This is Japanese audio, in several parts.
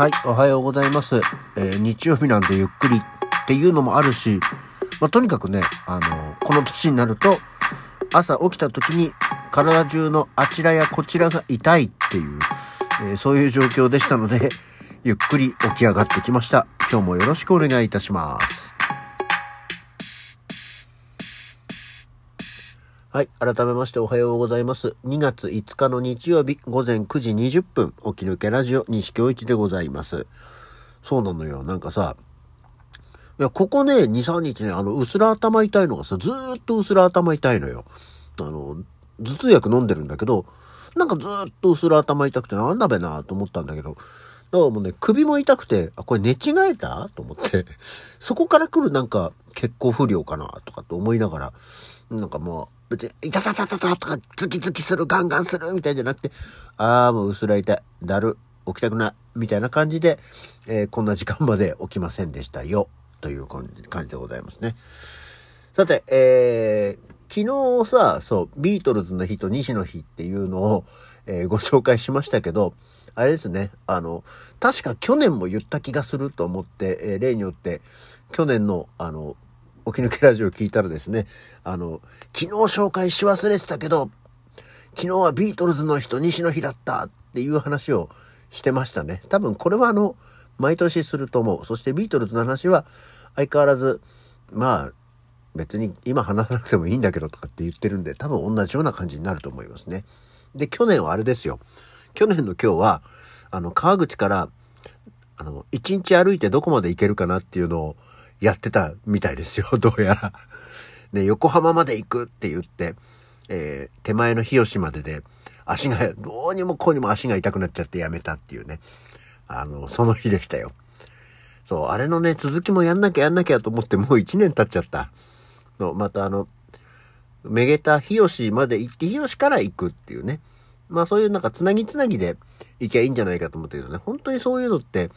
はい、おはようございます。えー日曜日なんでゆっくりっていうのもあるし、まあ、とにかくね、あのこの年になると、朝起きた時に体中のあちらやこちらが痛いっていう、えーそういう状況でしたので、ゆっくり起き上がってきました。今日もよろしくお願いいたします。はい。改めましておはようございます。2月5日の日曜日午前9時20分、起き抜けラジオ西京一でございます。そうなのよ。なんかさ、いや、ここね、2、3日ね、あの、うすら頭痛いのがさ、ずーっとうすら頭痛いのよ。あの、頭痛薬飲んでるんだけど、なんかずーっとうすら頭痛くてなんだべなと思ったんだけど、だからもうね、首も痛くて、あ、これ寝違えた？と思って、そこから来るなんか血行不良かなとかって思いながら、なんかもう、別に、いたたたたたとか、ズキズキする、ガンガンする、みたいじゃなくて、ああ、もう薄ら痛い、だる、起きたくない、みたいな感じで、えーこんな時間まで起きませんでしたよ、という感じでございますね。さて、えー昨日さ、そう、ビートルズの日と西の日っていうのを、えーご紹介しましたけど、あれですね、あの、確か去年も言った気がすると思って、えー例によって、去年の、あの、起き抜けラジオを聞いたらですね、あの、昨日紹介し忘れてたけど、昨日はビートルズの日と西の日だったっていう話をしてましたね。多分これはあの、毎年すると思う。そしてビートルズの話は相変わらず、まあ、別に今話さなくてもいいんだけどとかって言ってるんで、多分同じような感じになると思いますね。で、去年はあれですよ。去年の今日は、あの、川口から、あの、一日歩いてどこまで行けるかなっていうのをやってたみたいですよ、どうやら。ね、横浜まで行くって言って、えー手前の日吉までで、足が、どうにもこうにも足が痛くなっちゃってやめたっていうね。あの、その日でしたよ。そう、あれのね、続きもやんなきゃやんなきゃと思ってもう一年経っちゃった。の、またあの、めげた日吉まで行って、日吉から行くっていうね。まあそういうなんかつなぎつなぎで行きゃいいんじゃないかと思ったけどね。本当にそういうのって、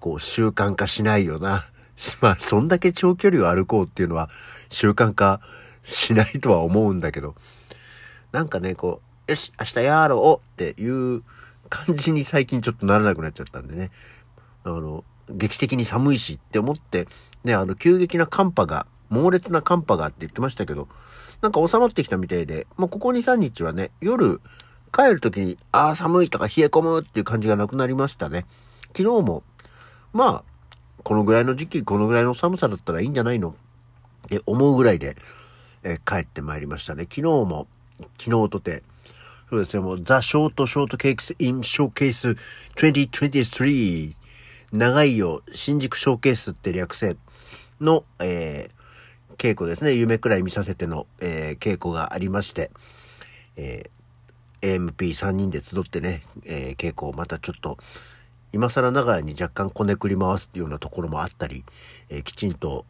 こう習慣化しないよな。まあそんだけ長距離を歩こうっていうのは習慣化しないとは思うんだけど。なんかね、こう、よし、明日やろうっていう感じに最近ちょっとならなくなっちゃったんでね。あの、劇的に寒いしって思って、ね、あの、急激な寒波が、猛烈な寒波がって言ってましたけど、なんか収まってきたみたいで、まあ、ここ2、3日はね、夜、帰るときに、ああ、寒いとか冷え込むっていう感じがなくなりましたね。昨日も、まあ、このぐらいの時期、このぐらいの寒さだったらいいんじゃないの？って思うぐらいで、えー帰ってまいりましたね。昨日も、昨日とて、そうですね、もう、ザ・ショート・ショートケーキス・イン・ショーケース2023長いよ、新宿ショーケースって略せの、えー稽古ですね。夢くらい見させての、えー稽古がありまして、えー AMP3 人で集ってね、えー稽古をまたちょっと、今更ながらに若干こねくり回すっていうようなところもあったり、えーきちんと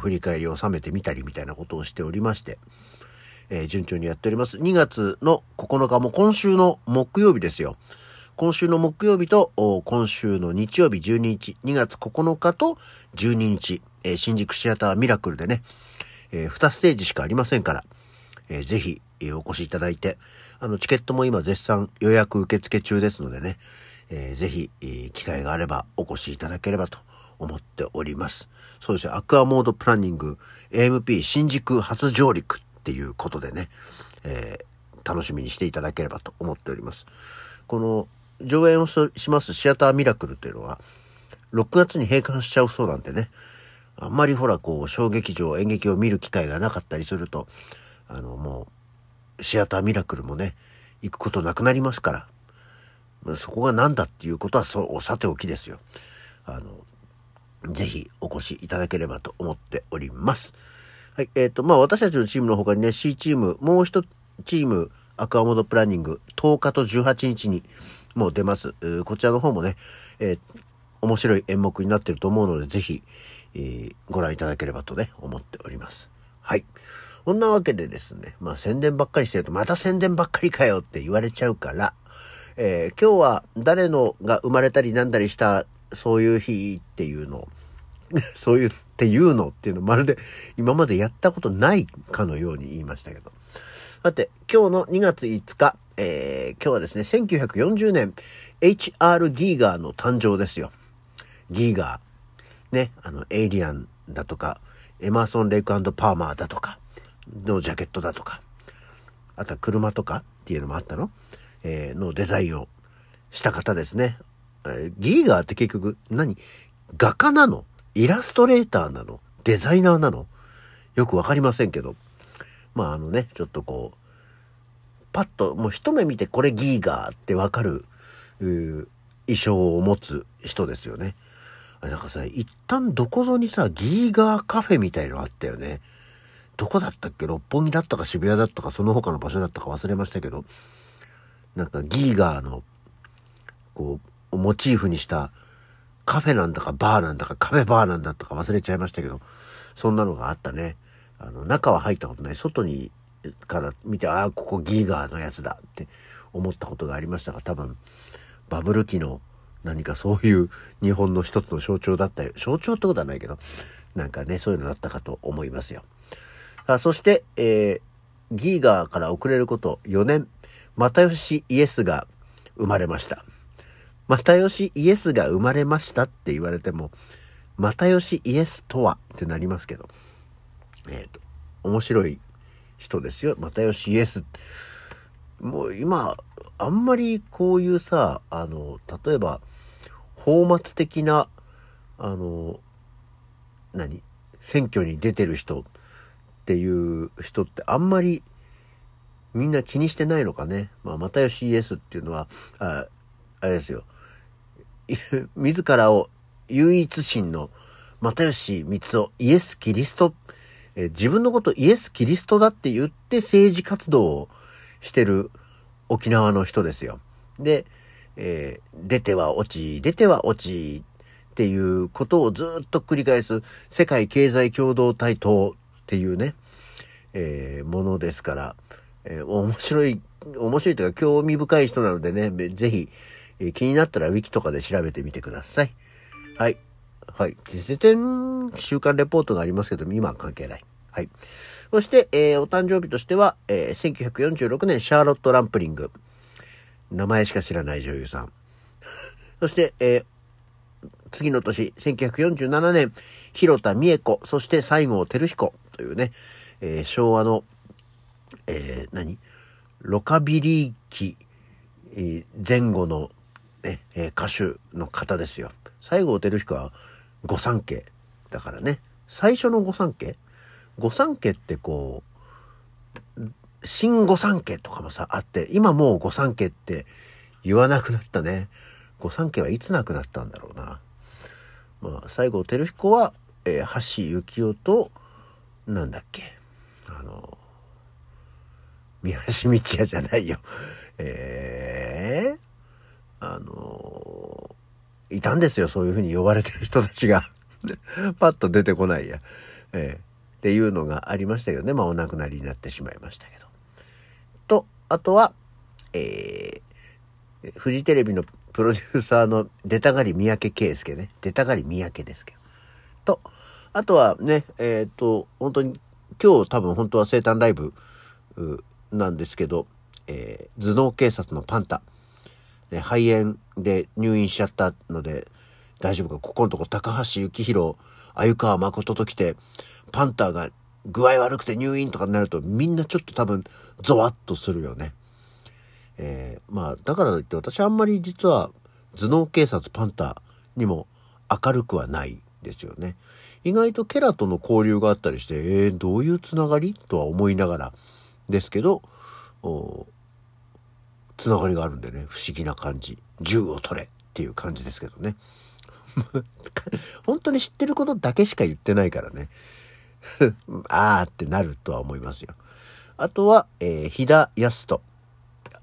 振り返りを収めてみたりみたいなことをしておりまして、えー順調にやっております。2月の9日も今週の木曜日ですよ。今週の木曜日と今週の日曜日12日、2月9日と12日、えー新宿シアターミラクルでね、え2ステージしかありませんから、えーぜひ、えーお越しいただいて、あの、チケットも今絶賛予約受付中ですのでね、えーぜひ、機会があればお越しいただければと思っております。そうですよ、アクアモードプランニング AMP 新宿初上陸っていうことでね、えー楽しみにしていただければと思っております。この上演をしますシアターミラクルというのは、6月に閉館しちゃうそうなんでね、あんまりほら、こう、小劇場、演劇を見る機会がなかったりすると、あの、もう、シアターミラクルもね、行くことなくなりますから、そこが何だっていうことはそう、さておきですよ。あの、ぜひお越しいただければと思っております。はい、えっ、と、まあ私たちのチームの他にね、C チーム、もう一チーム、アクアモードプランニング、10日と18日にもう出ます。こちらの方もね、えー面白い演目になってると思うので、ぜひ、えーご覧いただければとね、思っております。はい。こんなわけでですね、まあ宣伝ばっかりしてると、また宣伝ばっかりかよって言われちゃうから、えー今日は誰のが生まれたりなんだりした、そういう日っていうの、そういうっていうのっていうのまるで今までやったことないかのように言いましたけど。さて、今日の2月5日、えー、今日はですね、1940年、H.R. ギーガーの誕生ですよ。ギーガー。ね、あの、エイリアンだとか、エマーソン・レイクパーマーだとか、のジャケットだとか、あとは車とかっていうのもあったの、えー、のデザインをした方ですね。えー、ギーガーって結局何？画家なの？イラストレーターなの？デザイナーなの？よくわかりませんけど。まああのね、ちょっとこう、パッともう一目見てこれギーガーってわかる衣装を持つ人ですよね。なんかさ、一旦どこぞにさ、ギーガーカフェみたいのあったよね。どこだったっけ？六本木だったか渋谷だったかその他の場所だったか忘れましたけど、なんかギーガーの、こう、モチーフにしたカフェなんだかバーなんだかカフェバーなんだとか忘れちゃいましたけど、そんなのがあったね。あの、中は入ったことない。外にから見て、ああ、ここギーガーのやつだって思ったことがありましたが、多分、バブル期の何かそういう日本の一つの象徴だったよ。象徴ってことはないけど、なんかね、そういうのだったかと思いますよ。あそして、えー、ギーガーから遅れること4年、又吉イエスが生まれました。又吉イエスが生まれましたって言われても、又吉イエスとはってなりますけど、えっ、ー、と、面白い人ですよ。又吉イエス。もう今、あんまりこういうさ、あの、例えば、泡沫的な、あの、何？選挙に出てる人っていう人ってあんまりみんな気にしてないのかね。まあ、又吉イエスっていうのは、ああれですよ。自らを唯一神の又吉光夫、イエス・キリストえ自分のことイエス・キリストだって言って政治活動をしてる沖縄の人ですよ。で、えー、出ては落ち、出ては落ちっていうことをずっと繰り返す世界経済共同体党っていうね、えー、ものですから、えー、面白い、面白いというか興味深い人なのでね、ぜひ、えー、気になったらウィキとかで調べてみてください。はい。はい。全然、週刊レポートがありますけど、今は関係ない。はい。そして、えー、お誕生日としては、えー、1946年、シャーロット・ランプリング。名前しか知らない女優さん。そして、えー、次の年、1947年、広田美恵子、そして西郷輝彦というね、えー、昭和の、えー、何？ロカビリー期、前後の、ね、えー、歌手の方ですよ。西郷輝彦は、御三家だからね。最初の御三家？御三家ってこう、新御三家とかもさ、あって、今もう御三家って言わなくなったね。御三家はいつなくなったんだろうな。まあ、西郷輝彦は、えー、橋幸夫と、なんだっけ？あの、三橋道也じゃないよ。ええー、あのいたんですよ、そういうふうに呼ばれてる人たちが。パッと出てこないや。えー、っていうのがありましたけどね。まあお亡くなりになってしまいましたけど。と、あとは、えー、フジテレビのプロデューサーの出たがり三宅圭介ね。出たがり三宅ですけど。と、あとはね、えっ、ー、と、本当に今日多分本当は生誕ライブなんですけど、えー、頭脳警察のパンタ。ね、肺炎で入院しちゃったので、大丈夫か？ここのとこ高橋幸宏、鮎川誠と来て、パンタが具合悪くて入院とかになるとみんなちょっと多分ゾワッとするよね。えー、まあだからといって私あんまり実は頭脳警察パンタにも明るくはないですよね。意外とケラとの交流があったりして、えー、どういうつながり？とは思いながらですけど、つながりがあるんでね、不思議な感じ。銃を取れっていう感じですけどね。本当に知ってることだけしか言ってないからね。あーってなるとは思いますよ。あとは、えー、飛田康人。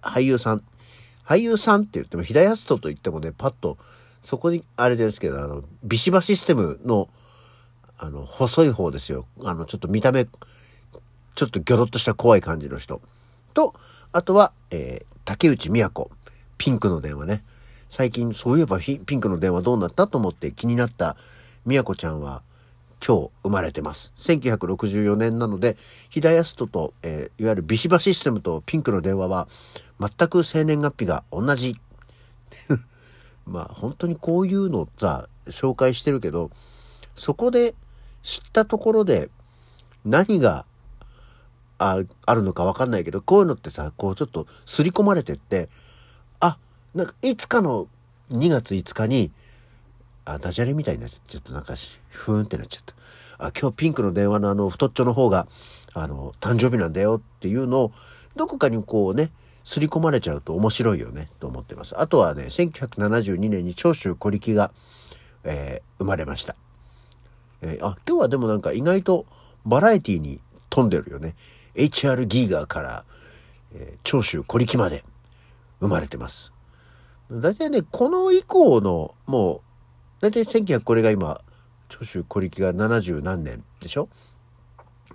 俳優さん。俳優さんって言っても、飛田康人と言ってもね、パッと、そこに、あれですけど、あの、ビシバシステムの、あの、細い方ですよ。あの、ちょっと見た目、ちょっとギョロッとした怖い感じの人。と、あとは、えー、竹内美子。ピンクの電話ね。最近、そういえばピンクの電話どうなったと思って気になった美子ちゃんは、今日生まれてます。1964年なので、飛田康人と、えー、いわゆるビシバシステムとピンクの電話は、全く生年月日が同じ。まあ本当にこういうのさ、紹介してるけど、そこで知ったところで何がああるのかわかんないけど、こういうのってさ、こうちょっと刷り込まれてって、あ、なんかいつかの2月5日に、あ、ダジャレみたいになっちゃって、ちょっとなんかふーんってなっちゃった。あ、今日ピンクの電話のあの太っちょの方が、あの、誕生日なんだよっていうのを、どこかにこうね、刷り込まれちゃうと面白いよね、と思ってます。あとはね、1972年に長州小力が、えー、生まれました。えー、あ、今日はでもなんか意外とバラエティに富んでるよね。HR ギーガーから、えー、長州小力まで生まれてます。大体ね、この以降の、もう、大体1900これが今、長州小力が70何年でしょ？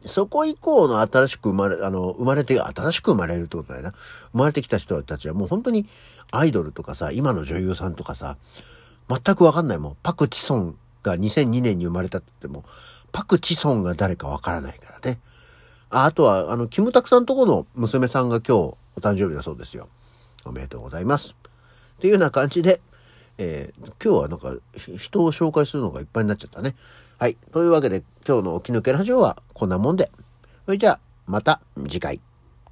そこ以降の新しく生まれ、あの、生まれて、新しく生まれるってことだよな。生まれてきた人たちはもう本当にアイドルとかさ、今の女優さんとかさ、全くわかんないもん。パク・チソンが2002年に生まれたって言っても、パク・チソンが誰かわからないからね。ああとは、あの、キムタクさんとこの娘さんが今日お誕生日だそうですよ。おめでとうございます。っていうような感じで、えー、今日はなんか人を紹介するのがいっぱいになっちゃったね。はい。というわけで今日の起き抜けラジオはこんなもんで。それじゃあまた次回。